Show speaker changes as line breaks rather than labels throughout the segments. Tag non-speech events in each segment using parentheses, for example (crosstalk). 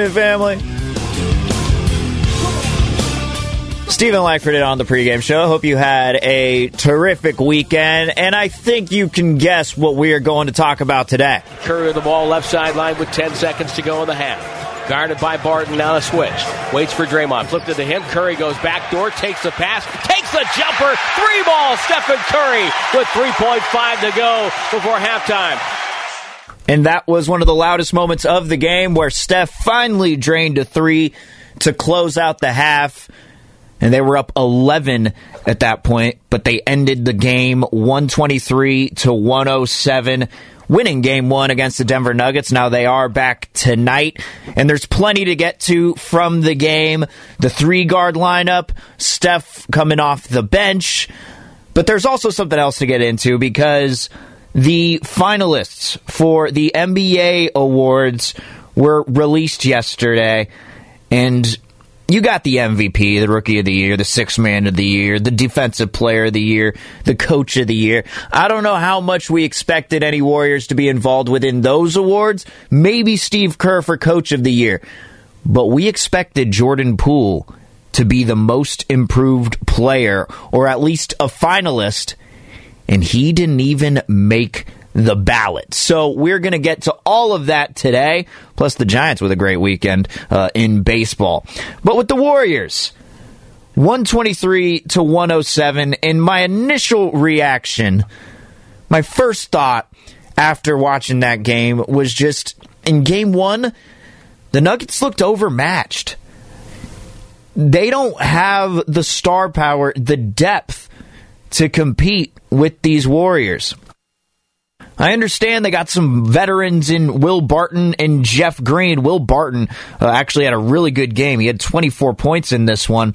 Morning, family. Steven Langford on the pregame show. Hope you had a terrific weekend, and I think you can guess what we are going to talk about today.
Curry the ball left sideline with 10 seconds to go in the half. Guarded by Barton, now a switch. Waits for Draymond. Flipped it to him. Curry goes back door, takes the pass, takes the jumper. Three ball, Stephen Curry with 3.5 to go before halftime.
And that was one of the loudest moments of the game where Steph finally drained a three to close out the half. And they were up 11 at that point, but they ended the game 123 to 107 winning game one against the Denver Nuggets. Now they are back tonight, and there's plenty to get to from the game. The three guard lineup, Steph coming off the bench, but there's also something else to get into because the finalists for the NBA awards were released yesterday, and you got the MVP, the Rookie of the Year, the Sixth Man of the Year, the Defensive Player of the Year, the Coach of the Year. I don't know how much we expected any Warriors to be involved within those awards. Maybe Steve Kerr for Coach of the Year. But we expected Jordan Poole to be the most improved player, or at least a finalist, and he didn't even make the ballot. So we're going to get to all of that today, plus the Giants with a great weekend uh, in baseball. But with the Warriors, 123 to 107, and my initial reaction, my first thought after watching that game was just in game one, the Nuggets looked overmatched. They don't have the star power, the depth to compete with these Warriors. I understand they got some veterans in Will Barton and Jeff Green. Will Barton uh, actually had a really good game. He had 24 points in this one.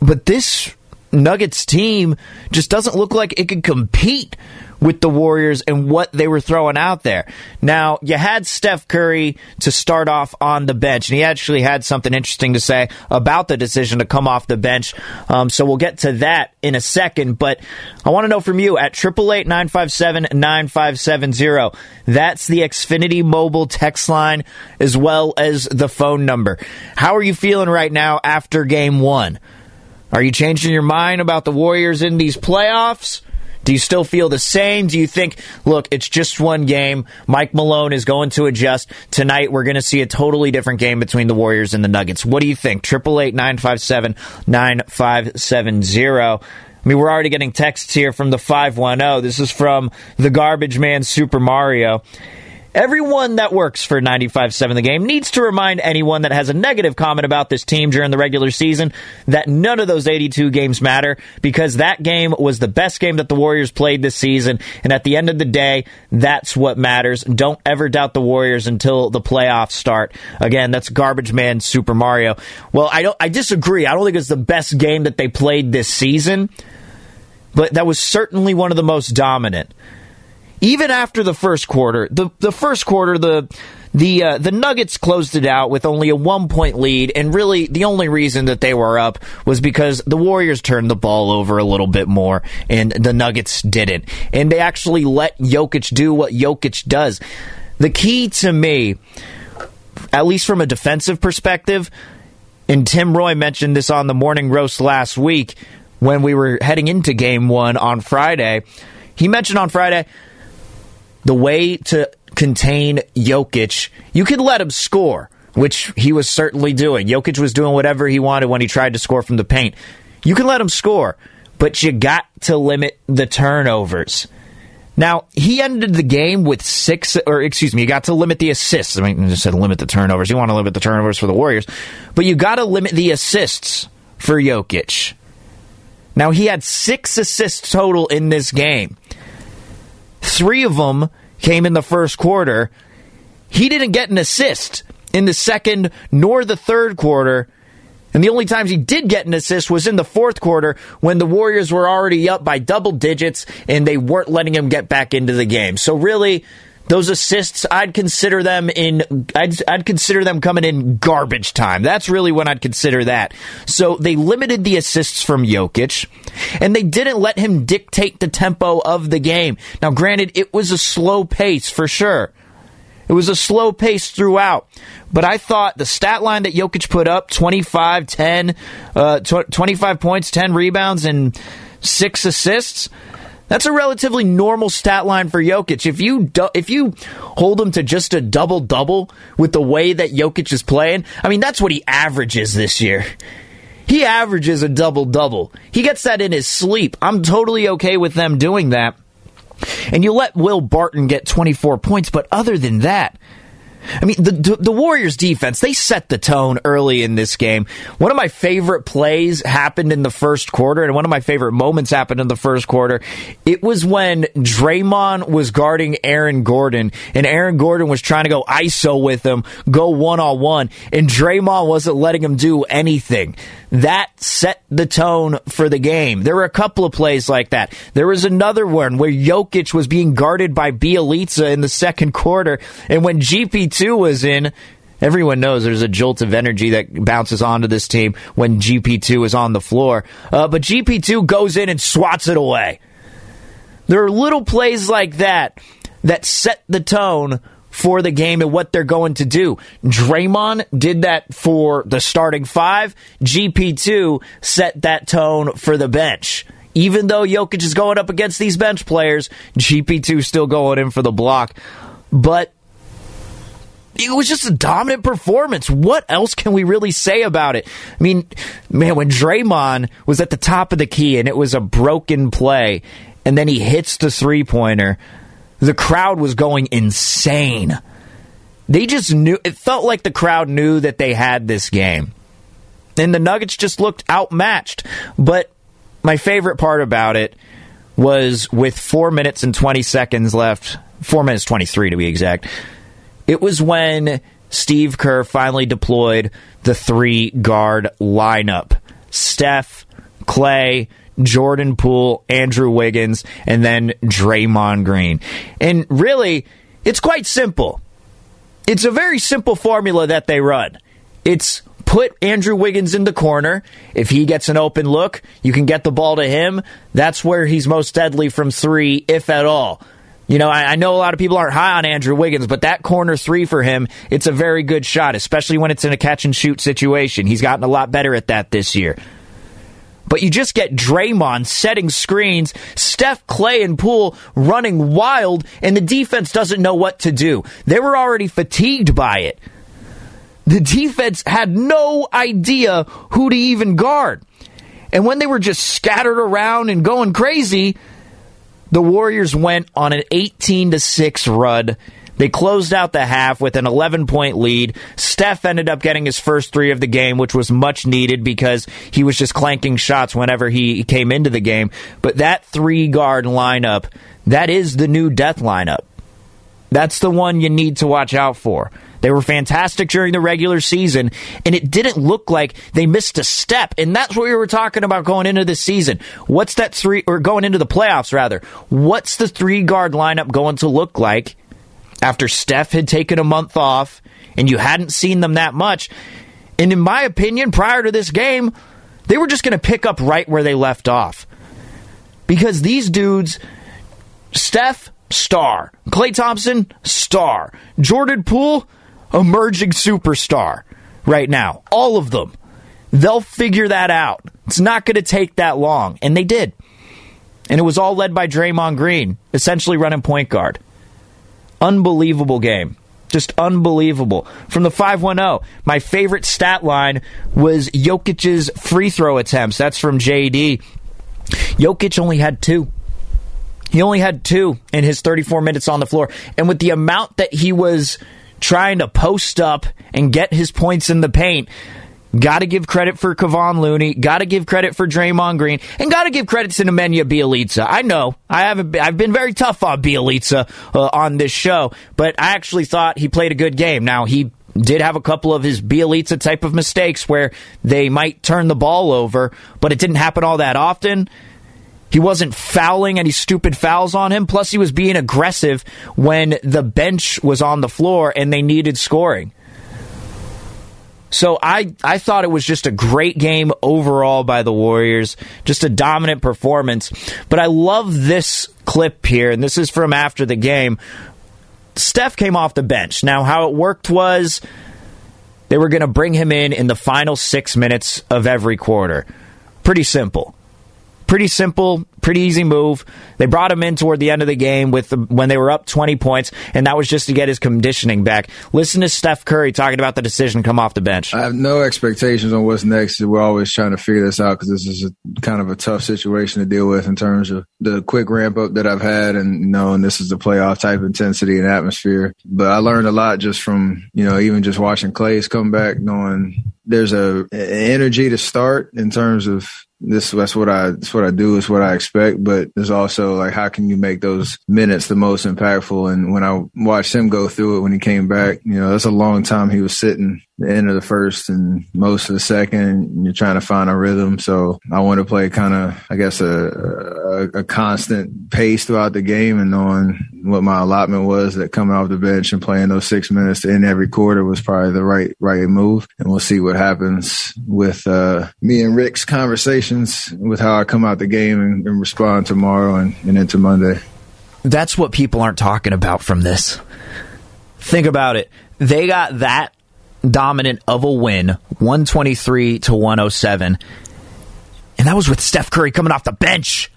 But this Nuggets team just doesn't look like it could compete with the Warriors and what they were throwing out there. Now, you had Steph Curry to start off on the bench, and he actually had something interesting to say about the decision to come off the bench. Um, so we'll get to that in a second. But I want to know from you at 888 957 9570. That's the Xfinity mobile text line as well as the phone number. How are you feeling right now after game one? Are you changing your mind about the Warriors in these playoffs? Do you still feel the same? Do you think, look, it's just one game. Mike Malone is going to adjust. Tonight, we're going to see a totally different game between the Warriors and the Nuggets. What do you think? 888 957 9570. I mean, we're already getting texts here from the 510. This is from the garbage man Super Mario. Everyone that works for 95.7 The Game needs to remind anyone that has a negative comment about this team during the regular season that none of those 82 games matter because that game was the best game that the Warriors played this season. And at the end of the day, that's what matters. Don't ever doubt the Warriors until the playoffs start. Again, that's Garbage Man Super Mario. Well, I don't, I disagree. I don't think it's the best game that they played this season, but that was certainly one of the most dominant even after the first quarter, the the first quarter, the the uh, the Nuggets closed it out with only a one point lead, and really the only reason that they were up was because the Warriors turned the ball over a little bit more, and the Nuggets didn't, and they actually let Jokic do what Jokic does. The key to me, at least from a defensive perspective, and Tim Roye mentioned this on the morning roast last week when we were heading into Game One on Friday. He mentioned on Friday the way to contain Jokic, you could let him score, which he was certainly doing. Jokic was doing whatever he wanted when he tried to score from the paint. You can let him score, but you got to limit the turnovers. Now, he ended the game with six, or excuse me, you got to limit the assists. I mean, I just said limit the turnovers. You want to limit the turnovers for the Warriors, but you got to limit the assists for Jokic. Now, he had six assists total in this game. Three of them came in the first quarter. He didn't get an assist in the second nor the third quarter. And the only times he did get an assist was in the fourth quarter when the Warriors were already up by double digits and they weren't letting him get back into the game. So really, those assists, I'd consider them in, I'd, I'd consider them coming in garbage time. That's really when I'd consider that. So they limited the assists from Jokic, and they didn't let him dictate the tempo of the game. Now, granted, it was a slow pace for sure. It was a slow pace throughout. But I thought the stat line that Jokic put up 25, 10, uh, 25 points, 10 rebounds, and six assists that's a relatively normal stat line for Jokic. If you do, if you hold him to just a double double with the way that Jokic is playing, I mean that's what he averages this year. He averages a double double. He gets that in his sleep. I'm totally okay with them doing that. And you let Will Barton get 24 points, but other than that, I mean, the, the Warriors defense, they set the tone early in this game. One of my favorite plays happened in the first quarter, and one of my favorite moments happened in the first quarter. It was when Draymond was guarding Aaron Gordon, and Aaron Gordon was trying to go ISO with him, go one on one, and Draymond wasn't letting him do anything that set the tone for the game. There were a couple of plays like that. There was another one where Jokic was being guarded by Bjelica in the second quarter, and when GP2 was in, Everyone knows there's a jolt of energy that bounces onto this team when GP2 is on the floor. Uh, but GP2 goes in and swats it away. There are little plays like that that set the tone for the game and what they're going to do. Draymond did that for the starting five. GP2 set that tone for the bench. Even though Jokic is going up against these bench players, GP2 still going in for the block. But it was just a dominant performance. What else can we really say about it? I mean, man, when Draymond was at the top of the key and it was a broken play, and then he hits the three pointer, the crowd was going insane. They just knew, it felt like the crowd knew that they had this game. And the Nuggets just looked outmatched. But my favorite part about it was with four minutes and 20 seconds left, four minutes 23 to be exact, it was when Steve Kerr finally deployed the three guard lineup Steph, Klay, Jordan Poole, Andrew Wiggins, and then Draymond Green. And really, it's quite simple. It's a very simple formula that they run. It's put Andrew Wiggins in the corner. If he gets an open look, you can get the ball to him. That's where he's most deadly from three, if at all. You know, I, I, know a lot of people aren't high on Andrew Wiggins, but that corner three for him, it's a very good shot, especially when it's in a catch and shoot situation. He's gotten a lot better at that this year but you just get Draymond setting screens, Steph, Klay and Poole running wild, and the defense doesn't know what to do. They were already fatigued by it. The defense had no idea who to even guard. And when they were just scattered around and going crazy, the Warriors went on an 18 to 6 run. They closed out the half with an 11 point lead. Steph ended up getting his first three of the game, which was much needed because he was just clanking shots whenever he came into the game. But that three guard lineup, that is the new death lineup. That's the one you need to watch out for. They were fantastic during the regular season, and it didn't look like they missed a step. And that's what we were talking about going into the season. What's that three, or going into the playoffs, rather? What's the three guard lineup going to look like after Steph had taken a month off and you hadn't seen them that much? And in my opinion, prior to this game, they were just going to pick up right where they left off. Because these dudes, Steph, star. Klay Thompson, star. Jordan Poole, emerging superstar right now. All of them. They'll figure that out. It's not going to take that long. And they did. And it was all led by Draymond Green, essentially running point guard. Unbelievable game. Just unbelievable. From the 510, my favorite stat line was Jokic's free throw attempts. That's from JD. Jokic only had two. He only had two in his 34 minutes on the floor. And with the amount that he was trying to post up and get his points in the paint, got to give credit for Kevon Looney, got to give credit for Draymond Green, and got to give credit to Nemanja Bjelica. I know I haven't. I've been very tough on Bjelica uh, on this show, but I actually thought he played a good game. Now he did have a couple of his Bjelica type of mistakes where they might turn the ball over, but it didn't happen all that often. He wasn't fouling any stupid fouls on him. Plus, he was being aggressive when the bench was on the floor and they needed scoring. So I, I thought it was just a great game overall by the Warriors, just a dominant performance. But I love this clip here, and this is from after the game. Steph came off the bench. Now, how it worked was they were going to bring him in in the final six minutes of every quarter. Pretty simple. Pretty simple, pretty easy move. They brought him in toward the end of the game with the, when they were up 20 points, and that was just to get his conditioning back. Listen to Steph Curry talking about the decision to come off the bench.
I have no expectations on what's next. We're always trying to figure this out because this is a, kind of a tough situation to deal with in terms of the quick ramp up that I've had, and you know, and this is the playoff type intensity and atmosphere. But I learned a lot just from you know even just watching Klay's come back, knowing there's a, a energy to start in terms of this that's what I that's what I do is what I expect. But there's also like how can you make those minutes the most impactful? And when I watched him go through it when he came back, you know, that's a long time he was sitting the end of the first and most of the second. You're trying to find a rhythm. So I want to play kind of I guess a, a, a constant pace throughout the game and knowing what my allotment was that coming off the bench and playing those six minutes end every quarter was probably the right right move. And we'll see what happens with uh, me and Rick's conversations with how I come out the game and, and respond tomorrow and, and into Monday.
That's what people aren't talking about from this. Think about it. They got that dominant of a win, 123 to 107. And that was with Steph Curry coming off the bench.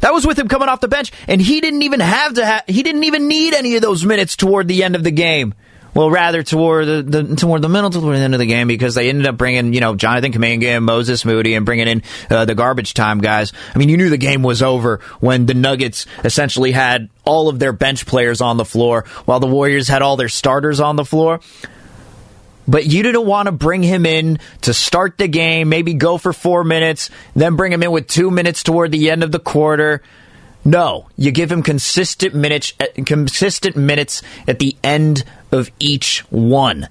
That was with him coming off the bench, and he didn't even have to. Ha- he didn't even need any of those minutes toward the end of the game. Well, rather toward the, the toward the middle toward the end of the game because they ended up bringing you know Jonathan Kuminga and Moses Moody and bringing in uh, the garbage time guys. I mean, you knew the game was over when the Nuggets essentially had all of their bench players on the floor while the Warriors had all their starters on the floor but you didn't want to bring him in to start the game, maybe go for four minutes, then bring him in with two minutes toward the end of the quarter. No, you give him consistent minutes, uh, consistent minutes at the end of each one.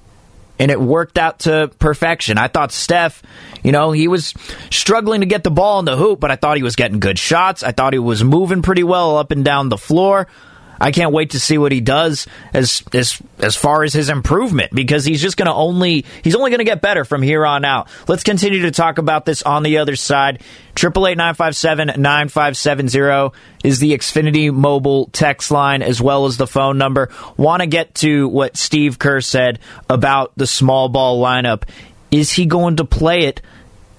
And it worked out to perfection. I thought Steph, you know, he was struggling to get the ball in the hoop, but I thought he was getting good shots. I thought he was moving pretty well up and down the floor. I can't wait to see what he does as as as far as his improvement because he's just going to only he's only going to get better from here on out. Let's continue to talk about this on the other side. Triple eight nine five seven nine five seven zero is the Xfinity mobile text line as well as the phone number. Want to get to what Steve Kerr said about the small ball lineup? Is he going to play it?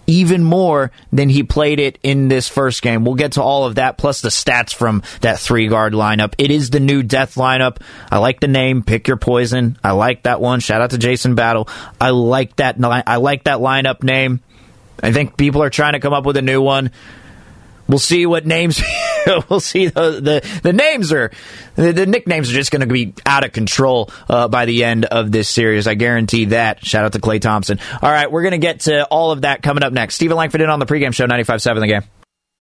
Even more than he played it in this first game. We'll get to all of that, plus the stats from that three guard lineup. It is the new death lineup. I like the name, pick your poison. I like that one. Shout out to Jason Battle. I like that. I like that lineup name. I think people are trying to come up with a new one. We'll see what names. (laughs) (laughs) we'll see the, the, the names are the, the, nicknames are just going to be out of control uh, by the end of this series. I guarantee that. Shout out to Klay Thompson. All right, we're going to get to all of that coming up next. Steven Langford in on the pregame show, 95.7 The Game.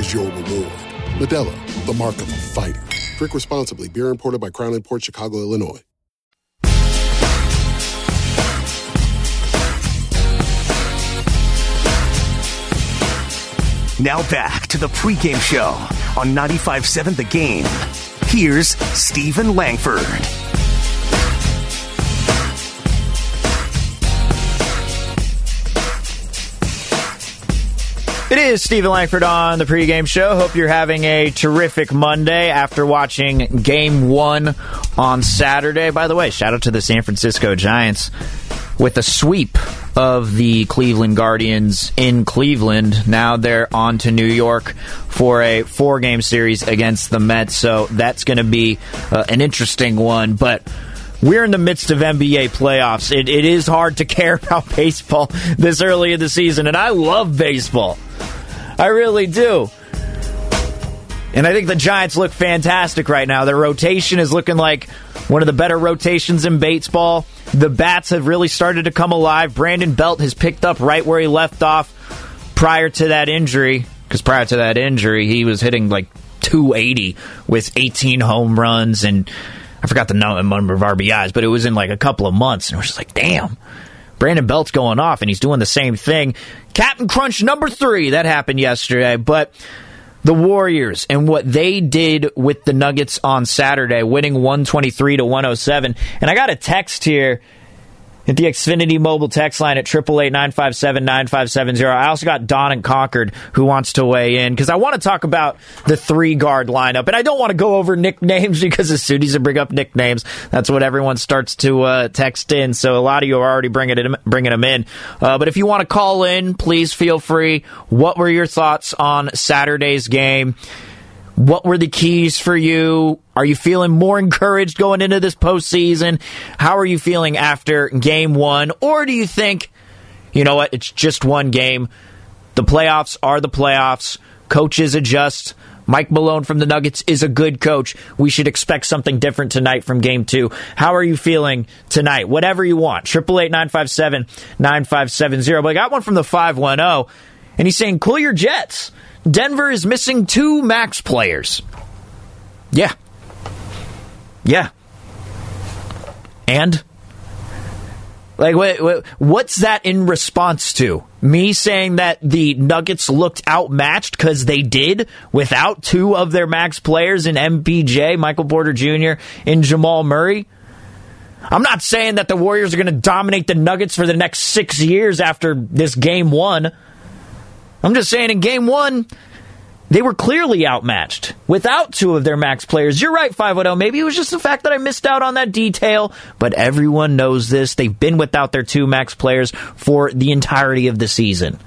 is your reward. Modelo, the mark of a fighter. Drink responsibly. Beer imported by Crown Port Chicago, Illinois.
Now back to the pregame show on 95.7 The Game. Here's Steven Langford.
Is Steven Langford on the pregame show. Hope you're having a terrific Monday after watching game one on Saturday. By the way, shout out to the San Francisco Giants with a sweep of the Cleveland Guardians in Cleveland. Now they're on to New York for a four game series against the Mets. So that's going to be uh, an interesting one. But we're in the midst of NBA playoffs. It, it is hard to care (laughs) about baseball this early in the season, and I love baseball. I really do. And I think the Giants look fantastic right now. Their rotation is looking like one of the better rotations in baseball. The bats have really started to come alive. Brandon Belt has picked up right where he left off prior to that injury. Because prior to that injury, he was hitting like 280 with 18 home runs and I forgot the number of RBIs, but it was in like a couple of months. And it was just like, damn. Brandon Belt's going off, and he's doing the same thing. Captain Crunch number three, that happened yesterday, but the Warriors and what they did with the Nuggets on Saturday, winning 123 to 107. And I got a text here at the Xfinity mobile text line at 888-957-9570. I also got Don and Concord who wants to weigh in because I want to talk about the three guard lineup. And I don't want to go over nicknames (laughs) because as soon as you bring up nicknames, that's what everyone starts to uh, text in. So a lot of you are already bringing, it, bringing them in. Uh, but if you want to call in, please feel free. What were your thoughts on Saturday's game? What were the keys for you? Are you feeling more encouraged going into this postseason? How are you feeling after game one? Or do you think, you know what, it's just one game? The playoffs are the playoffs. Coaches adjust. Mike Malone from the Nuggets is a good coach. We should expect something different tonight from game two. How are you feeling tonight? Whatever you want. 888 957 9570. But I got one from the 510, and he's saying, cool your jets. Denver is missing two max players. Yeah. Yeah. And? Like, wait, wait, what's that in response to? Me saying that the Nuggets looked outmatched because they did without two of their max players in MPJ, Michael Porter Jr., and Jamal Murray? I'm not saying that the Warriors are going to dominate the Nuggets for the next six years after this game one. I'm just saying in game one, they were clearly outmatched without two of their max players. You're right, 5 Maybe it was just the fact that I missed out on that detail, but everyone knows this. They've been without their two max players for the entirety of the season.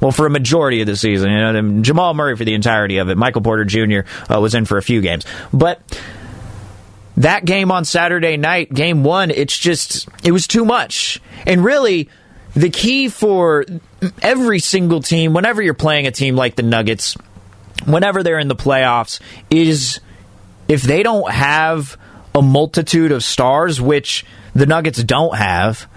Well, for a majority of the season, you know, Jamal Murray for the entirety of it. Michael Porter Jr. Uh, was in for a few games, but that game on Saturday night, game one, it's just it was too much. And really, the key for every single team, whenever you're playing a team like the Nuggets, whenever they're in the playoffs, is if they don't have a multitude of stars, which the Nuggets don't have.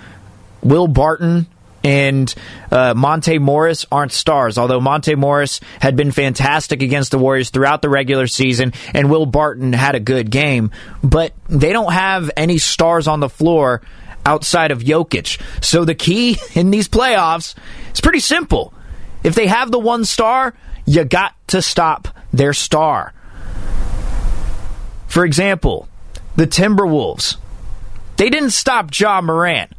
Will Barton and uh, Monte Morris aren't stars, although Monte Morris had been fantastic against the Warriors throughout the regular season, and Will Barton had a good game, but they don't have any stars on the floor outside of Jokic. So the key (laughs) in these playoffs is pretty simple. If they have the one star, you got to stop their star. For example, the Timberwolves. They didn't stop Ja Morant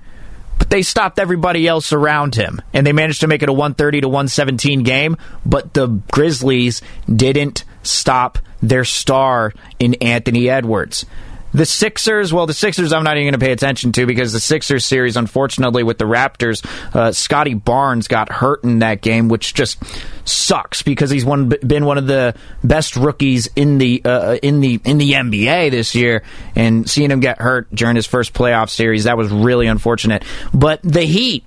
but they stopped everybody else around him and they managed to make it a 130 to 117 game but the grizzlies didn't stop their star in anthony edwards the Sixers, well, the Sixers I'm not even going to pay attention to because the Sixers series, unfortunately, with the Raptors, uh, Scottie Barnes got hurt in that game, which just sucks because he's one been one of the best rookies in the uh, in the in the NBA this year, and seeing him get hurt during his first playoff series that was really unfortunate. But the Heat,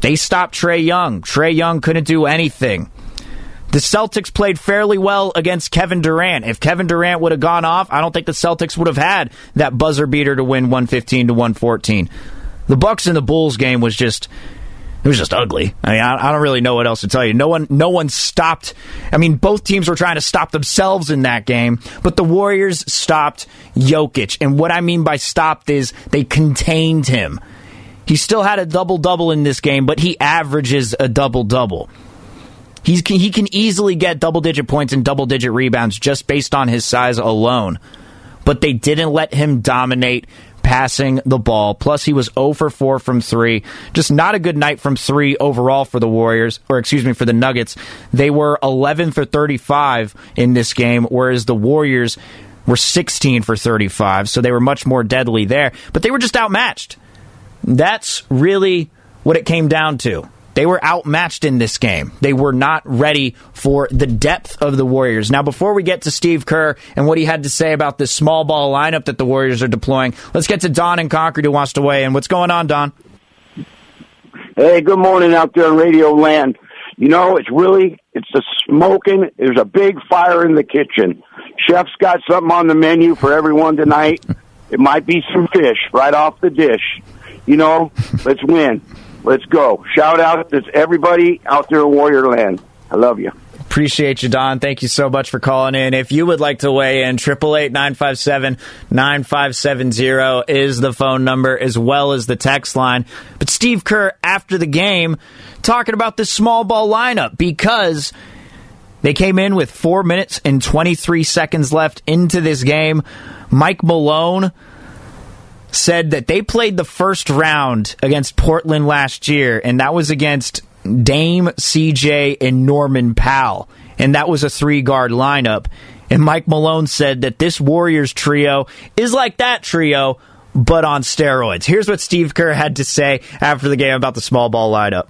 they stopped Trae Young. Trae Young couldn't do anything. The Celtics played fairly well against Kevin Durant. If Kevin Durant would have gone off, I don't think the Celtics would have had that buzzer beater to win 115 to 114. The Bucks and the Bulls game was just it was just ugly. I mean, I, don't really know what else to tell you. No one, no one stopped. I mean, both teams were trying to stop themselves in that game, but the Warriors stopped Jokic. And what I mean by stopped is they contained him. He still had a double double in this game, but he averages a double double. He can easily get double digit points and double digit rebounds just based on his size alone. But they didn't let him dominate passing the ball. Plus, he was 0 for 4 from 3. Just not a good night from 3 overall for the Warriors, or excuse me, for the Nuggets. They were 11 for 35 in this game, whereas the Warriors were 16 for 35. So they were much more deadly there. But they were just outmatched. That's really what it came down to. They were outmatched in this game. They were not ready for the depth of the Warriors. Now, before we get to Steve Kerr and what he had to say about this small ball lineup that the Warriors are deploying, let's get to Don and Concord who wants to weigh in. What's going on, Don?
Hey, good morning out there in Radio Land. You know, it's really it's the smoking. There's a big fire in the kitchen. Chef's got something on the menu for everyone tonight. It might be some fish right off the dish. You know, let's win. Let's go. Shout out to everybody out there in Warrior Land. I love you.
Appreciate you, Don. Thank you so much for calling in. If you would like to weigh in, 888-957-9570 is the phone number as well as the text line. But Steve Kerr, after the game, talking about the small ball lineup because they came in with 4 minutes and 23 seconds left into this game. Mike Malone said that they played the first round against Portland last year, and that was against Dame, CJ, and Norman Powell. And that was a three guard lineup. And Mike Malone said that this Warriors trio is like that trio, but on steroids. Here's what Steve Kerr had to say after the game about the small ball lineup.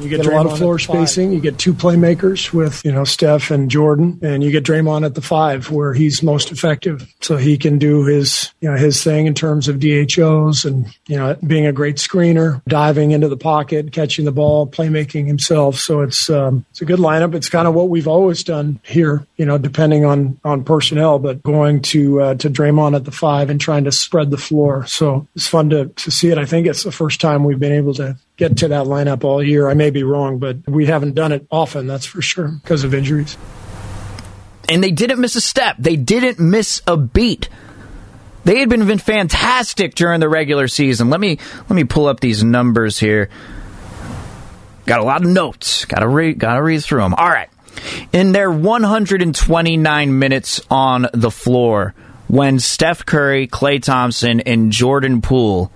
You get, get a lot of floor spacing. You get two playmakers with, you know, Steph and Jordan, and you get Draymond at the five where he's most effective. So he can do his, you know, his thing in terms of DHOs and, you know, being a great screener, diving into the pocket, catching the ball, playmaking himself. So it's, um, it's a good lineup. It's kind of what we've always done here, you know, depending on, on personnel, but going to, uh, to Draymond at the five and trying to spread the floor. So it's fun to, to see it. I think it's the first time we've been able to get to that lineup all year. I may be wrong, but we haven't done it often, that's for sure, because of injuries.
And they didn't miss a step. They didn't miss a beat. They had been, fantastic during the regular season. Let me let me pull up these numbers here. Got a lot of notes. Got to read. Got to read through them. All right. In their 129 minutes on the floor, when Steph Curry, Klay Thompson, and Jordan Poole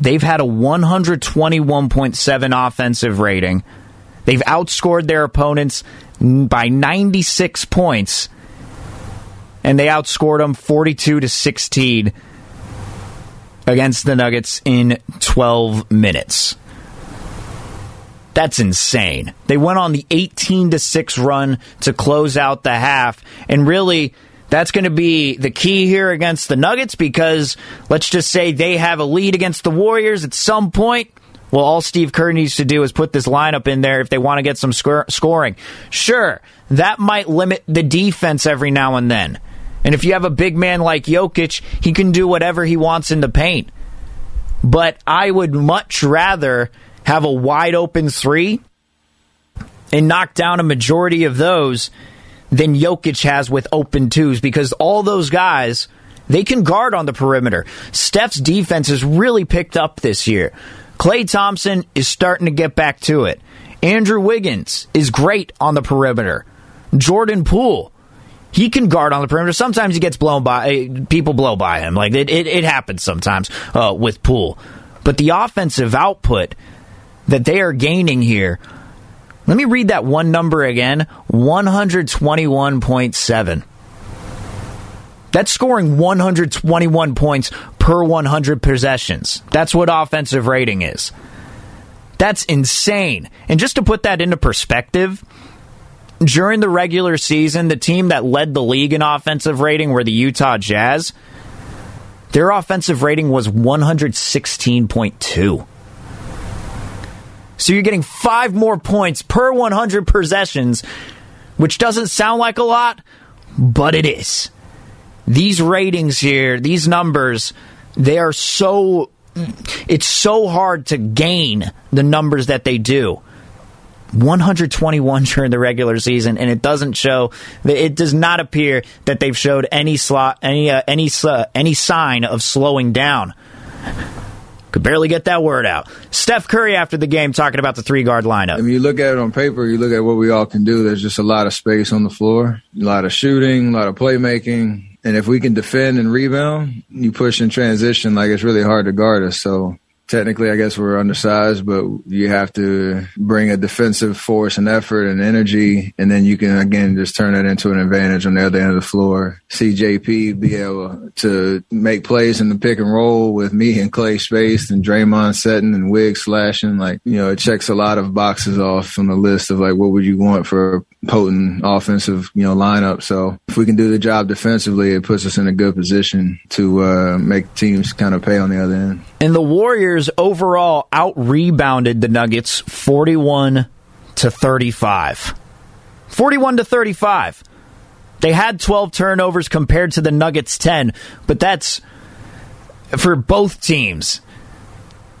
They've had a 121.7 offensive rating. They've outscored their opponents by 96 points, and they outscored them 42 to 16 against the Nuggets in 12 minutes. That's insane. They went on the 18 to 6 run to close out the half and really that's going to be the key here against the Nuggets because let's just say they have a lead against the Warriors at some point. Well, all Steve Kerr needs to do is put this lineup in there if they want to get some sc- scoring. Sure, that might limit the defense every now and then. And if you have a big man like Jokic, he can do whatever he wants in the paint. But I would much rather have a wide open three and knock down a majority of those than Jokic has with open twos because all those guys, they can guard on the perimeter. Steph's defense has really picked up this year. Klay Thompson is starting to get back to it. Andrew Wiggins is great on the perimeter. Jordan Poole, he can guard on the perimeter. Sometimes he gets blown by eh, people blow by him. Like it, it, it happens sometimes uh, with Poole. But the offensive output that they are gaining here. Let me read that one number again 121.7. That's scoring 121 points per 100 possessions. That's what offensive rating is. That's insane. And just to put that into perspective, during the regular season, the team that led the league in offensive rating were the Utah Jazz. Their offensive rating was 116.2. So you're getting five more points per 100 possessions, which doesn't sound like a lot, but it is. These ratings here, these numbers, they are so. It's so hard to gain the numbers that they do. 121 (laughs) during the regular season, and it doesn't show. It does not appear that they've showed any slot, any uh, any uh, any sign of slowing down. Could barely get that word out. Steph Curry after the game talking about the three guard lineup.
When you look at it on paper, you look at what we all can do. There's just a lot of space on the floor, a lot of shooting, a lot of playmaking. And if we can defend and rebound, you push in transition, like it's really hard to guard us. So technically, I guess we're undersized, but you have to bring a defensive force and effort and energy, and then you can again just turn that into an advantage on the other end of the floor. See JP be able to make plays in the pick and roll with me and Klay spaced and Draymond setting and Wiggs slashing. Like you know, it checks a lot of boxes off on the list of like what would you want for a potent offensive you know lineup. So if we can do the job defensively, it puts us in a good position to uh, make teams kind of pay on the other end.
And the Warriors overall out rebounded the Nuggets 41 to 35. 41 to 35. They had 12 turnovers compared to the Nuggets 10, but that's for both teams.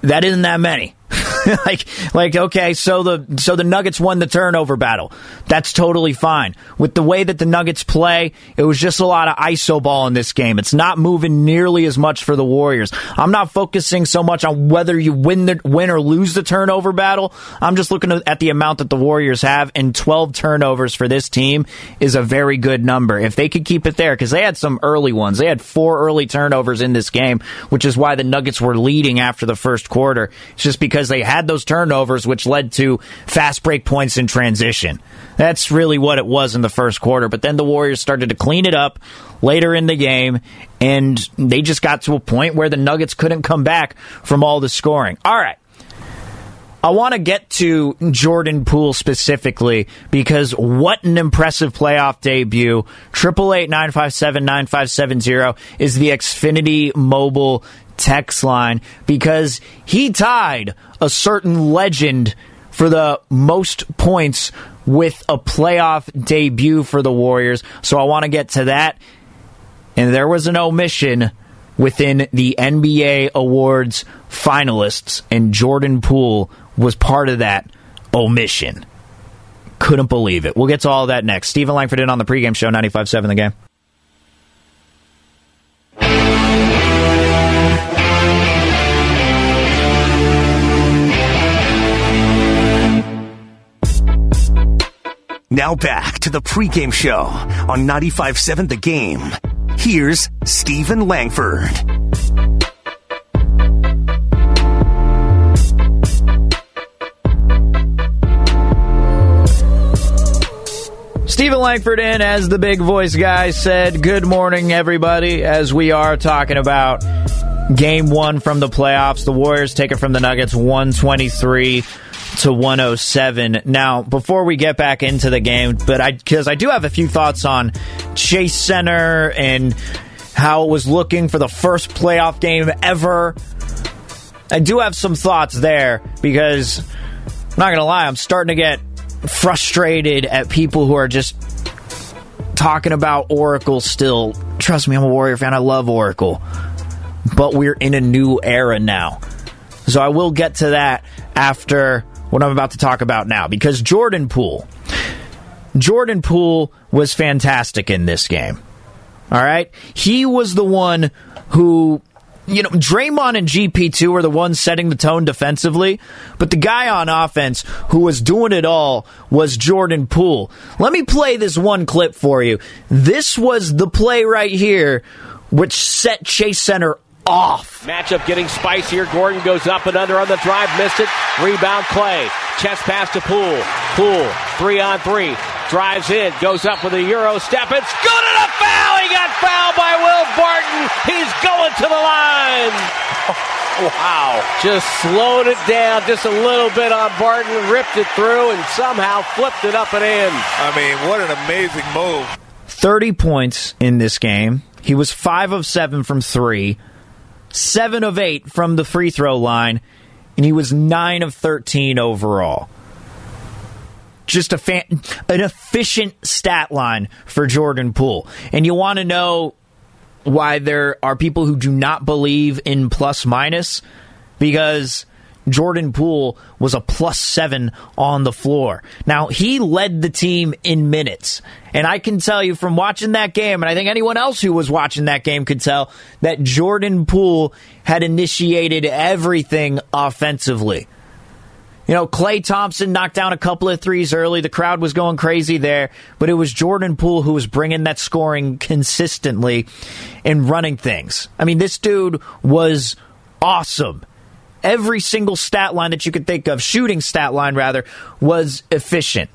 That isn't that many. (laughs) like like okay, so the so the Nuggets won the turnover battle. That's totally fine. With the way that the Nuggets play, it was just a lot of iso ball in this game. It's not moving nearly as much for the Warriors. I'm not focusing so much on whether you win the win or lose the turnover battle. I'm just looking at the amount that the Warriors have and 12 turnovers for this team is a very good number. If they could keep it there cuz they had some early ones. They had four early turnovers in this game, which is why the Nuggets were leading after the first quarter. It's just because they had those turnovers, which led to fast break points in transition. That's really what it was in the first quarter. But then the Warriors started to clean it up later in the game, and they just got to a point where the Nuggets couldn't come back from all the scoring. All right. I want to get to Jordan Poole specifically because what an impressive playoff debut. Triple eight nine five seven nine five seven zero is the Xfinity mobile text line because he tied a certain legend for the most points with a playoff debut for the Warriors. So I want to get to that. And there was an omission within the NBA awards finalists, and Jordan Poole was part of that omission. Couldn't believe it. We'll get to all that next. Steven Langford in on the pregame show, 95.7 The Game.
Now back to the pregame show on 95.7 The Game. Here's Steven Langford.
Steven Langford in, as the big voice guy said, good morning, everybody, as we are talking about game one from the playoffs. The Warriors take it from the Nuggets 123 to 107. Now, before we get back into the game, but I because I do have a few thoughts on Chase Center and how it was looking for the first playoff game ever. I do have some thoughts there because I'm not gonna lie, I'm starting to get frustrated at people who are just talking about Oracle still. Trust me, I'm a Warrior fan. I love Oracle. But we're in a new era now. So I will get to that after what I'm about to talk about now because Jordan Poole. Jordan Poole was fantastic in this game. All right? He was the one who you know, Draymond and GP2 are the ones setting the tone defensively, but the guy on offense who was doing it all was Jordan Poole. Let me play this one clip for you. This was the play right here which set Chase Center off.
Matchup getting spicier. Gordon goes up and under on the drive, missed it. Rebound Klay. Chest pass to Poole. Poole, three on three. Drives in, goes up with a Euro step. It's good and a foul. He got fouled by Will Barton. He's going to the line. (laughs) wow. Just slowed it down just a little bit on Barton, ripped it through, and somehow flipped it up and in.
I mean, what an amazing move.
30 points in this game. He was 5 of 7 from 3, 7 of 8 from the free throw line, and he was 9 of 13 overall. Just a fan, an efficient stat line for Jordan Poole. And you want to know why there are people who do not believe in plus minus? Because Jordan Poole was a plus seven on the floor. Now, he led the team in minutes. And I can tell you from watching that game, and I think anyone else who was watching that game could tell, that Jordan Poole had initiated everything offensively. You know, Klay Thompson knocked down a couple of threes early. The crowd was going crazy there, but it was Jordan Poole who was bringing that scoring consistently and running things. I mean, this dude was awesome. Every single stat line that you could think of, shooting stat line rather, was efficient.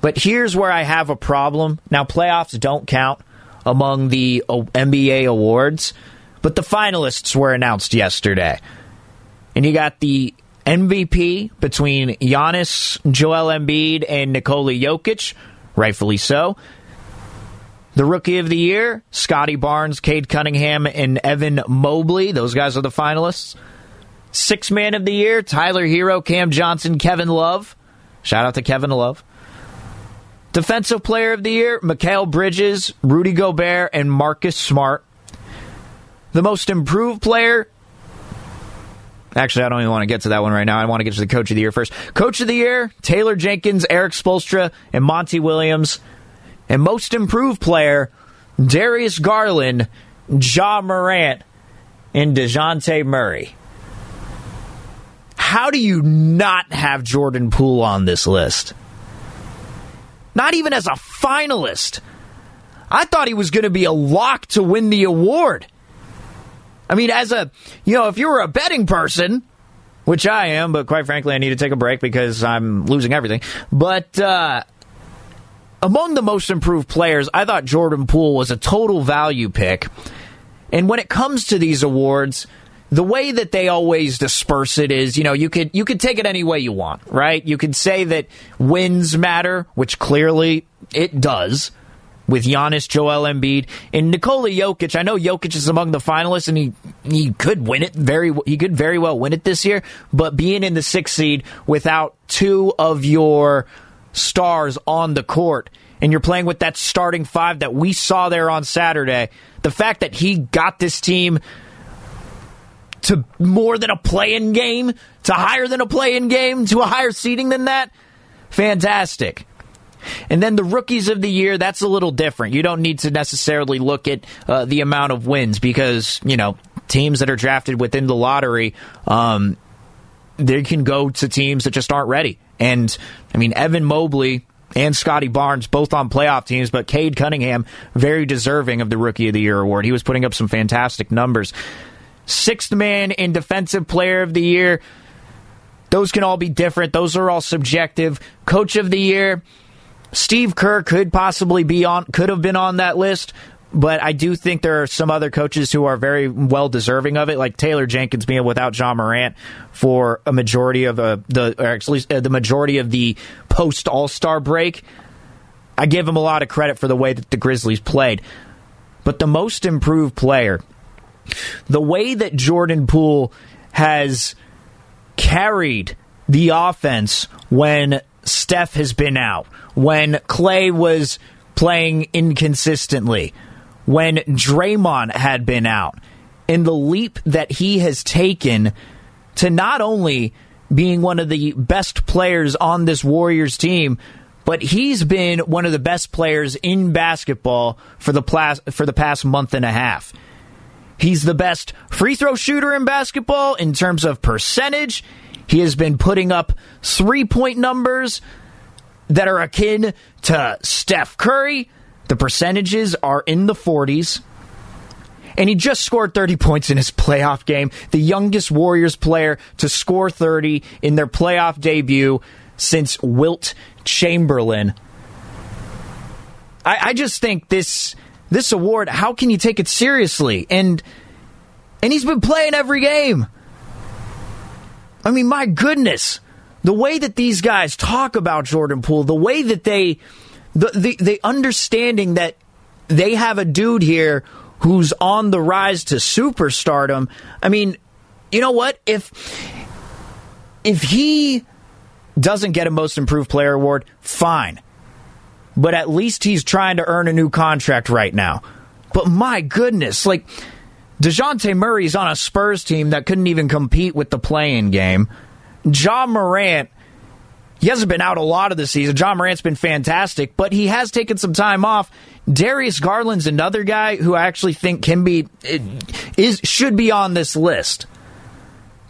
But here's where I have a problem. Now, playoffs don't count among the uh, NBA awards, but the finalists were announced yesterday. And you got the MVP between Giannis, Joel Embiid, and Nikola Jokic, rightfully so. The Rookie of the Year, Scottie Barnes, Cade Cunningham, and Evan Mobley. Those guys are the finalists. Six Man of the Year, Tyler Herro, Cam Johnson, Kevin Love. Shout out to Kevin Love. Defensive Player of the Year, Mikal Bridges, Rudy Gobert, and Marcus Smart. The Most Improved Player, Actually, I don't even want to get to that one right now. I want to get to the Coach of the Year first. Coach of the Year, Taylor Jenkins, Erik Spoelstra, and Monty Williams. And Most Improved Player, Darius Garland, Ja Morant, and DeJounte Murray. How do you not have Jordan Poole on this list? Not even as a finalist. I thought he was going to be a lock to win the award. I mean, as a, you know, if you were a betting person, which I am, but quite frankly, I need to take a break because I'm losing everything. But uh, among the most improved players, I thought Jordan Poole was a total value pick. And when it comes to these awards, the way that they always disperse it is, you know, you could you could take it any way you want, right? You could say that wins matter, which clearly it does with Giannis, Joel Embiid, and Nikola Jokic. I know Jokic is among the finalists, and he he could win it very he could very well win it this year. But being in the sixth seed without two of your stars on the court, and you're playing with that starting five that we saw there on Saturday, the fact that he got this team to more than a play-in game, to higher than a play-in game, to a higher seeding than that, fantastic. And then the rookies of the year, that's a little different. You don't need to necessarily look at uh, the amount of wins because, you know, teams that are drafted within the lottery, um, they can go to teams that just aren't ready. And, I mean, Evan Mobley and Scottie Barnes, both on playoff teams, but Cade Cunningham, very deserving of the Rookie of the Year award. He was putting up some fantastic numbers. Sixth man and Defensive Player of the Year. Those can all be different. Those are all subjective. Coach of the Year, Steve Kerr could possibly be on, could have been on that list, but I do think there are some other coaches who are very well deserving of it, like Taylor Jenkins being without Ja Morant for a majority of uh, the, or actually uh, the majority of the post All Star break. I give him a lot of credit for the way that the Grizzlies played. But the most improved player, the way that Jordan Poole has carried the offense when Steph has been out, when Klay was playing inconsistently, when Draymond had been out, and the leap that he has taken to not only being one of the best players on this Warriors team, but he's been one of the best players in basketball for the plas- for the past month and a half. He's the best free throw shooter in basketball in terms of percentage. He has been putting up three point numbers that are akin to Steph Curry. The percentages are in the 40s. And he just scored 30 points in his playoff game, the youngest Warriors player to score 30 in their playoff debut since Wilt Chamberlain. I, I just think this this award, how can you take it seriously? And and he's been playing every game. I mean, my goodness, the way that these guys talk about Jordan Poole, the way that they, the the, the understanding that they have a dude here who's on the rise to superstardom. I mean, you know what? If if he doesn't get a most improved player award, fine. But at least he's trying to earn a new contract right now. But my goodness, like DeJounte Murray's on a Spurs team that couldn't even compete with the play-in game. Ja Morant, he hasn't been out a lot of the season. Ja Morant's been fantastic, but he has taken some time off. Darius Garland's another guy who I actually think can be is should be on this list.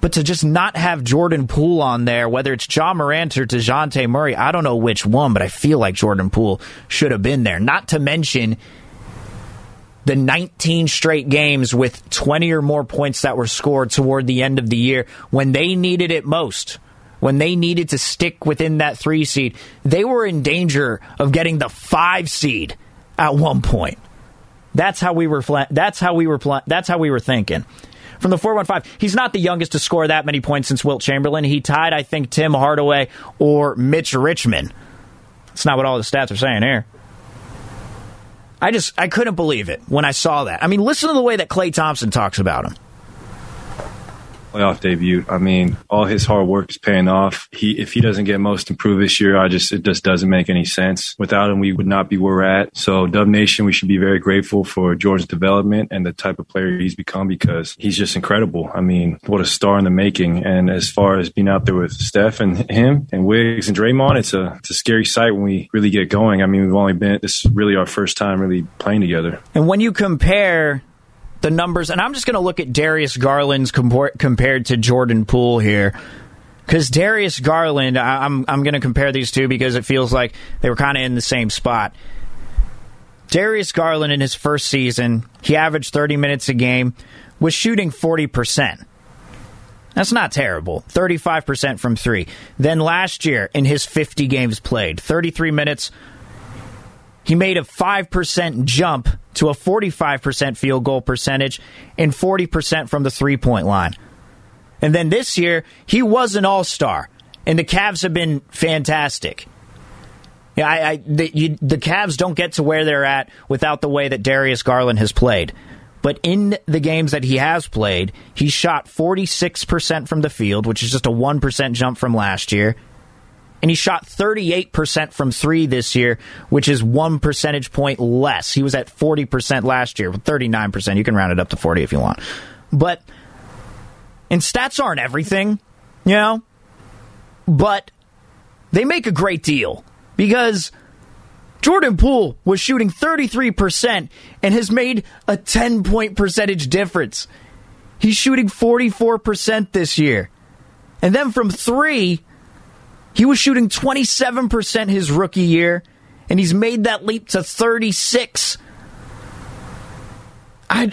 But to just not have Jordan Poole on there, whether it's Ja Morant or DeJounte Murray, I don't know which one, but I feel like Jordan Poole should have been there. Not to mention the 19 straight games with 20 or more points that were scored toward the end of the year when they needed it most. When they needed to stick within that three seed, they were in danger of getting the five seed at one point. That's how we were. That's how we were. That's how we were thinking from the 415. He's not the youngest to score that many points since Wilt Chamberlain. He tied, I think, Tim Hardaway or Mitch Richmond. That's not what all the stats are saying here. I just I couldn't believe it when I saw that. I mean, listen to the way that Klay Thompson talks about him
playoff debut. I mean, all his hard work is paying off. He, if he doesn't get most improved this year, I just, it just doesn't make any sense. Without him, we would not be where we're at. So Dub Nation, we should be very grateful for George's development and the type of player he's become because he's just incredible. I mean, what a star in the making. And as far as being out there with Steph and him and Wiggs and Draymond, it's a, it's a scary sight when we really get going. I mean, we've only been, this is really our first time really playing together.
And when you compare the numbers, and I'm just going to look at Darius Garland's compor- compared to Jordan Poole here. Because Darius Garland, I'm I'm going to compare these two because it feels like they were kind of in the same spot. Darius Garland in his first season, he averaged 30 minutes a game, was shooting 40%. That's not terrible. 35% from three. Then last year, in his 50 games played, 33 minutes, he made a 5% jump to a 45% field goal percentage and 40% from the three point line. And then this year, he was an all star, and the Cavs have been fantastic. Yeah, I, I the, you, the Cavs don't get to where they're at without the way that Darius Garland has played. But in the games that he has played, he shot 46% from the field, which is just a 1% jump from last year and he shot 38% from three this year, which is one percentage point less. He was at 40% last year, 39%. You can round it up to 40 if you want. But, and stats aren't everything, you know? But they make a great deal because Jordan Poole was shooting 33% and has made a 10 point percentage difference. He's shooting 44% this year. And then from three, he was shooting 27% his rookie year, and he's made that leap to 36. I,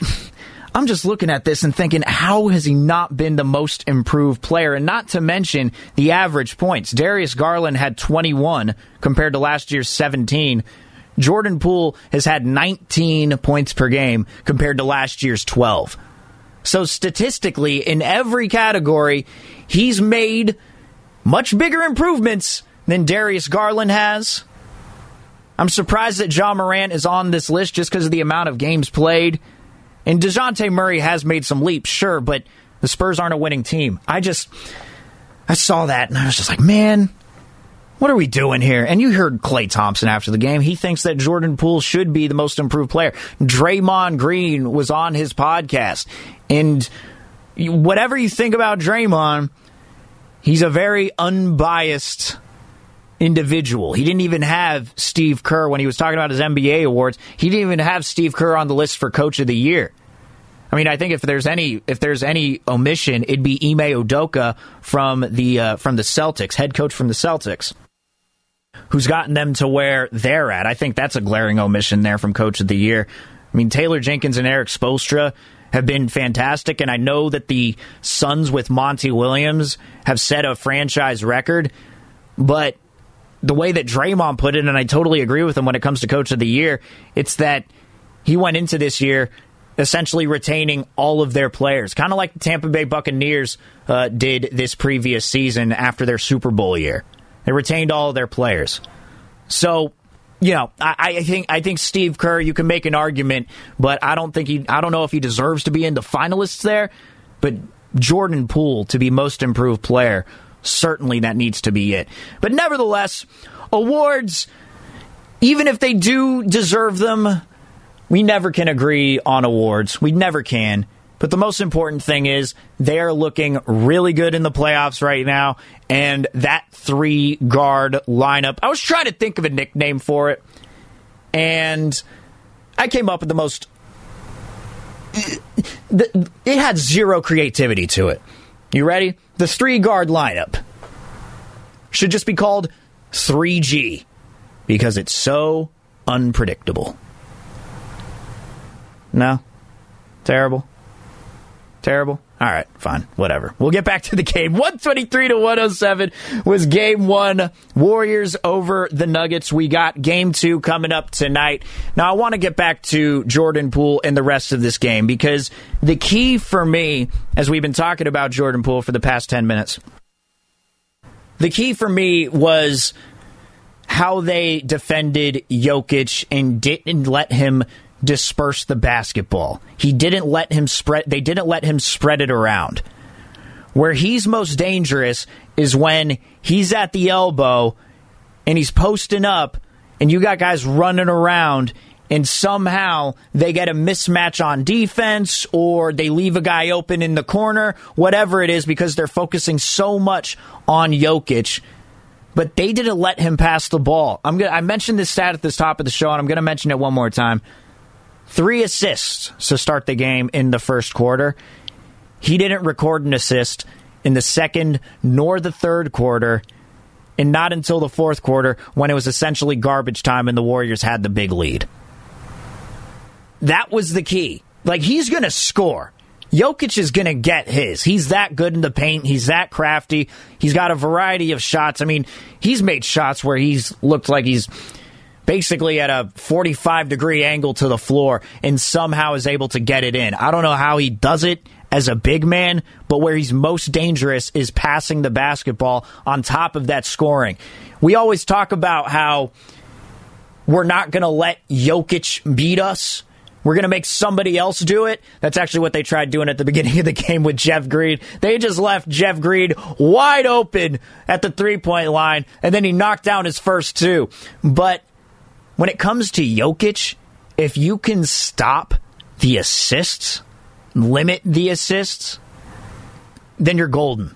I'm just looking at this and thinking, how has he not been the most improved player? And not to mention the average points. Darius Garland had 21 compared to last year's 17. Jordan Poole has had 19 points per game compared to last year's 12. So statistically, in every category, he's made much bigger improvements than Darius Garland has. I'm surprised that Ja Morant is on this list just because of the amount of games played. And DeJounte Murray has made some leaps, sure, but the Spurs aren't a winning team. I just, I saw that and I was just like, man, what are we doing here? And you heard Klay Thompson after the game. He thinks that Jordan Poole should be the most improved player. Draymond Green was on his podcast. And whatever you think about Draymond, he's a very unbiased individual. He didn't even have Steve Kerr when he was talking about his NBA awards. He didn't even have Steve Kerr on the list for coach of the year. I mean, I think if there's any if there's any omission, it'd be Ime Udoka from the uh, from the Celtics, head coach from the Celtics, who's gotten them to where they're at. I think that's a glaring omission there from coach of the year. I mean, Taylor Jenkins and Erik Spoelstra have been fantastic, and I know that the Suns with Monty Williams have set a franchise record, but the way that Draymond put it, and I totally agree with him when it comes to coach of the year, it's that he went into this year essentially retaining all of their players, kind of like the Tampa Bay Buccaneers uh, did this previous season after their Super Bowl year. They retained all of their players. So, you know, I, I, think I think Steve Kerr. You can make an argument, but I don't think he. I don't know if he deserves to be in the finalists there. But Jordan Poole to be most improved player, certainly that needs to be it. But nevertheless, awards, even if they do deserve them, we never can agree on awards. We never can. But the most important thing is they are looking really good in the playoffs right now. And that three guard lineup, I was trying to think of a nickname for it. And I came up with the most. It had zero creativity to it. You ready? The three guard lineup should just be called 3G because it's so unpredictable. No? Terrible? Terrible? All right, fine, whatever. We'll get back to the game. 123 to 107 was game one. Warriors over the Nuggets. We got game two coming up tonight. Now, I want to get back to Jordan Poole and the rest of this game because the key for me, as we've been talking about Jordan Poole for the past 10 minutes, the key for me was how they defended Jokic and didn't let him disperse the basketball. He didn't let him spread they didn't let him spread it around. Where he's most dangerous is when he's at the elbow and he's posting up and you got guys running around and somehow they get a mismatch on defense or they leave a guy open in the corner, whatever it is, because they're focusing so much on Jokic. But they didn't let him pass the ball. I'm gonna, I mentioned this stat at the top of the show, and I'm going to mention it one more time three assists to start the game in the first quarter. He didn't record an assist in the second nor the third quarter, and not until the fourth quarter when it was essentially garbage time and the Warriors had the big lead. That was the key. Like, he's going to score. Jokic is going to get his. He's that good in the paint. He's that crafty. He's got a variety of shots. I mean, he's made shots where he's looked like he's basically at a 45 degree angle to the floor and somehow is able to get it in. I don't know how he does it as a big man, but where he's most dangerous is passing the basketball on top of that scoring. We always talk about how we're not going to let Jokic beat us. We're going to make somebody else do it. That's actually what they tried doing at the beginning of the game with Jeff Green. They just left Jeff Green wide open at the three point line, and then he knocked down his first two. But when it comes to Jokic, if you can stop the assists, limit the assists, then you're golden.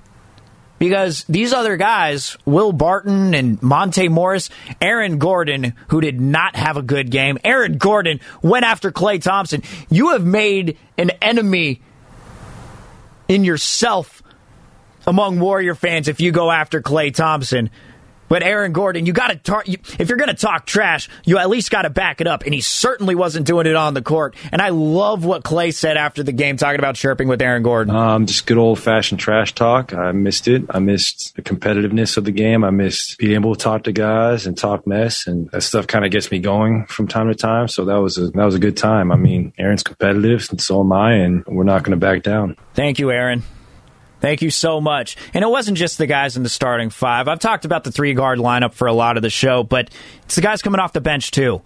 Because these other guys, Will Barton and Monte Morris, Aaron Gordon, who did not have a good game, Aaron Gordon went after Klay Thompson. You have made an enemy in yourself among Warrior fans if you go after Klay Thompson But Aaron Gordon, you got to talk. If you're going to talk trash, you at least got to back it up. And he certainly wasn't doing it on the court. And I love what Klay said after the game, talking about chirping with Aaron Gordon.
Um, just good old fashioned trash talk. I missed it. I missed the competitiveness of the game. I missed being able to talk to guys and talk mess, and that stuff kind of gets me going from time to time. So that was a, that was a good time. I mean, Aaron's competitive, and so am I, and we're not going to back down.
Thank you, Aaron. Thank you so much. And it wasn't just the guys in the starting five. I've talked about the three guard lineup for a lot of the show, but it's the guys coming off the bench too.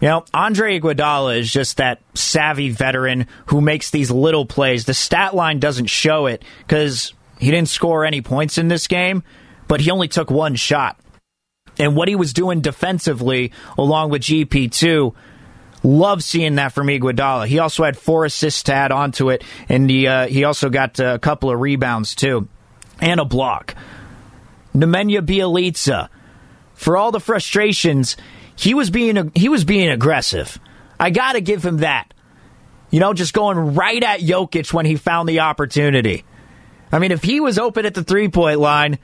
You know, Andre Iguodala is just that savvy veteran who makes these little plays. The stat line doesn't show it because he didn't score any points in this game, but he only took one shot. And what he was doing defensively, along with GP2, Love seeing that from Iguodala. He also had four assists to add onto it, and he uh, he also got a couple of rebounds too, and a block. Nemanja Bjelica, for all the frustrations, he was being he was being aggressive. I got to give him that. You know, just going right at Jokic when he found the opportunity. I mean, if he was open at the three point line,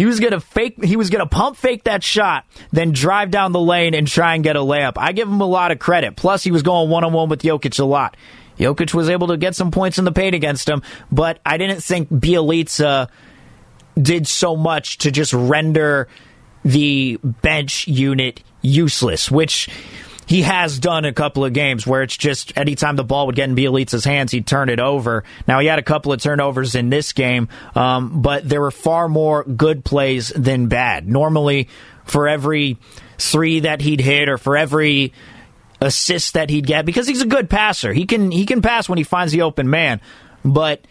he was gonna fake. He was gonna pump fake that shot, then drive down the lane and try and get a layup. I give him a lot of credit. Plus, he was going one on one with Jokic a lot. Jokic was able to get some points in the paint against him, but I didn't think Bjelica did so much to just render the bench unit useless, which he has done a couple of games where it's just anytime the ball would get in Bjelica's hands, he'd turn it over. Now, he had a couple of turnovers in this game, um, but there were far more good plays than bad. Normally, for every three that he'd hit or for every assist that he'd get, because he's a good passer, he can he can pass when he finds the open man, but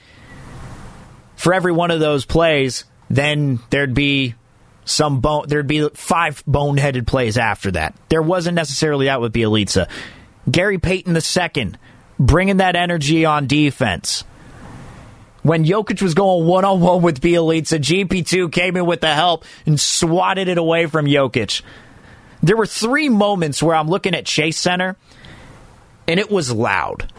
for every one of those plays, then there'd be some bone. There'd be five boneheaded plays after that. There wasn't necessarily that with Bjelica. Gary Payton II bringing that energy on defense. When Jokic was going one on one with Bjelica, GP2 came in with the help and swatted it away from Jokic. There were three moments where I'm looking at Chase Center, and it was loud.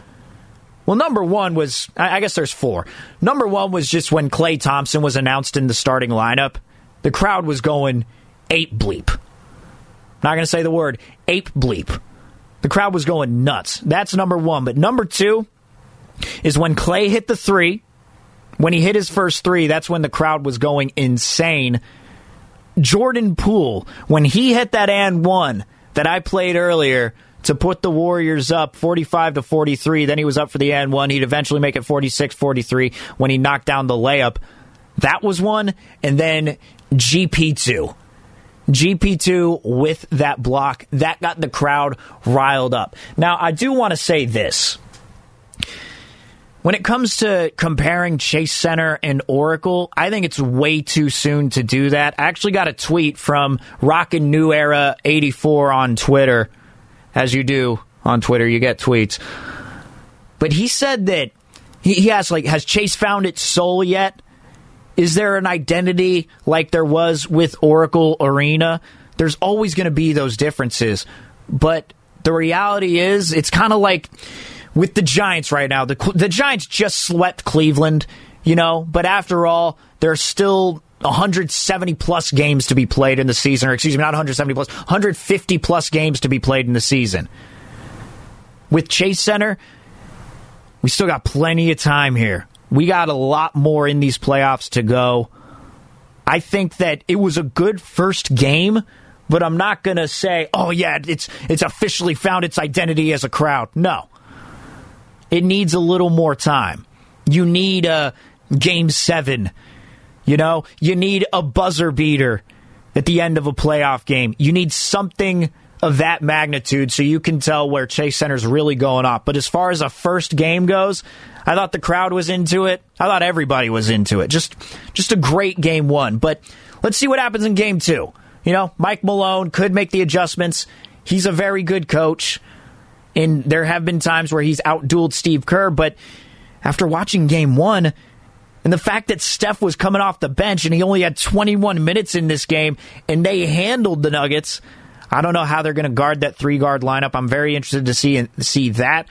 Well, number one was, I guess there's four. Number one was just when Klay Thompson was announced in the starting lineup the crowd was going ape bleep. Not going to say the word ape bleep. The crowd was going nuts. That's number one. But number two is when Klay hit the three. When he hit his first three, that's when the crowd was going insane. Jordan Poole, when he hit that and one that I played earlier to put the Warriors up 45 to 43, then he was up for the and one. He'd eventually make it 46 43 when he knocked down the layup. That was one. And then GP2. GP2 with that block, that got the crowd riled up. Now, I do want to say this. When it comes to comparing Chase Center and Oracle, I think it's way too soon to do that. I actually got a tweet from Rockin' New Era 84 on Twitter. As you do on Twitter, you get tweets. But he said that he, he asked, like, has Chase found its soul yet? Is there an identity like there was with Oracle Arena? There's always going to be those differences. But the reality is, it's kind of like with the Giants right now. The, the Giants just swept Cleveland, you know, but after all, there's still 170 plus games to be played in the season, or excuse me, not 170 plus, 150 plus games to be played in the season. With Chase Center, we still got plenty of time here. We got a lot more in these playoffs to go. I think that it was a good first game, but I'm not going to say, "Oh yeah, it's it's officially found its identity as a crowd." No. It needs a little more time. You need a game 7. You know, you need a buzzer beater at the end of a playoff game. You need something of that magnitude so you can tell where Chase Center's really going off. But as far as a first game goes, I thought the crowd was into it. I thought everybody was into it. Just just a great game one. But let's see what happens in game two. You know, Mike Malone could make the adjustments. He's a very good coach. And there have been times where he's outdueled Steve Kerr, but after watching game one, and the fact that Steph was coming off the bench and he only had 21 minutes in this game and they handled the Nuggets, I don't know how they're going to guard that three guard lineup. I'm very interested to see see that.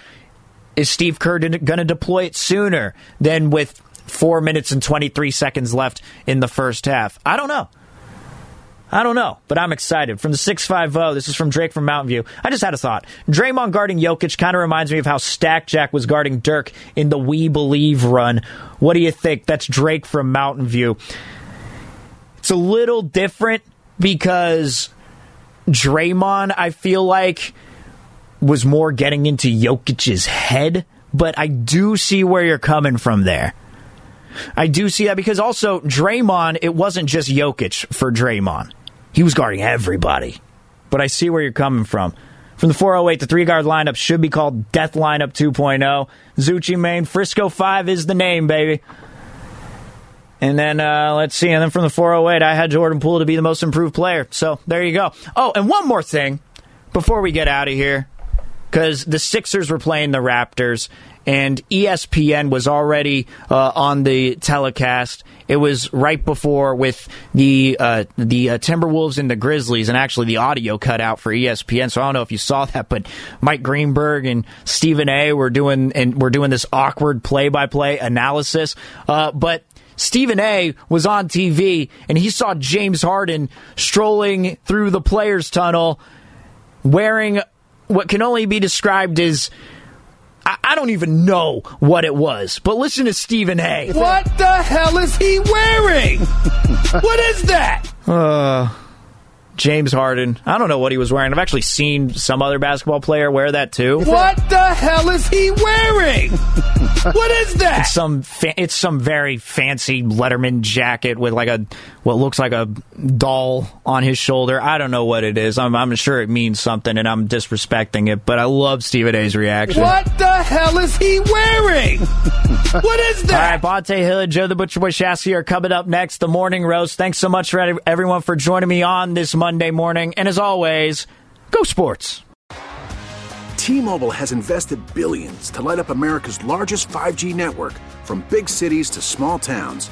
Is Steve Kerr going to deploy it sooner than with four minutes and 23 seconds left in the first half? I don't know. I don't know, but I'm excited. From the 650, this is from Drake from Mountain View. I just had a thought. Draymond guarding Jokic kind of reminds me of how Stack Jack was guarding Dirk in the We Believe run. What do you think? That's Drake from Mountain View. It's a little different because Draymond, I feel like, was more getting into Jokic's head, but I do see where you're coming from there. I do see that because also Draymond, it wasn't just Jokic for Draymond. He was guarding everybody. But I see where you're coming from. From the 408, the three guard lineup should be called Death Lineup 2.0. Zucci Main, Frisco 5 is the name, baby. And then uh, let's see. And then from the 408, I had Jordan Poole to be the most improved player. So there you go. Oh, and one more thing before we get out of here, because the Sixers were playing the Raptors, and ESPN was already uh, on the telecast. It was right before with the uh, the uh, Timberwolves and the Grizzlies, and actually the audio cut out for ESPN. So I don't know if you saw that, but Mike Greenberg and Stephen A. were doing and we're doing this awkward play by play analysis. Uh, but Stephen A was on TV and he saw James Harden strolling through the players' tunnel wearing what can only be described as I, don't even know what it was, but listen to Stephen A.
What the hell is he wearing? (laughs) what is that?
Uh, James Harden. I don't know what he was wearing. I've actually seen some other basketball player wear that too.
What the hell is he wearing? what is that?
It's some fa- it's some very fancy Letterman jacket with like a what looks like a doll on his shoulder. I don't know what it is. I'm, I'm sure it means something, and I'm disrespecting it. But I love Stephen A's reaction.
What the hell is he wearing? (laughs) what is that?
All right, Bonta Hill and Joe the Butcher Boy Shasky are coming up next. The morning roast. Thanks so much for everyone for joining me on this Monday morning. And as always, go sports.
T-Mobile has invested billions to light up America's largest 5G network, from big cities to small towns,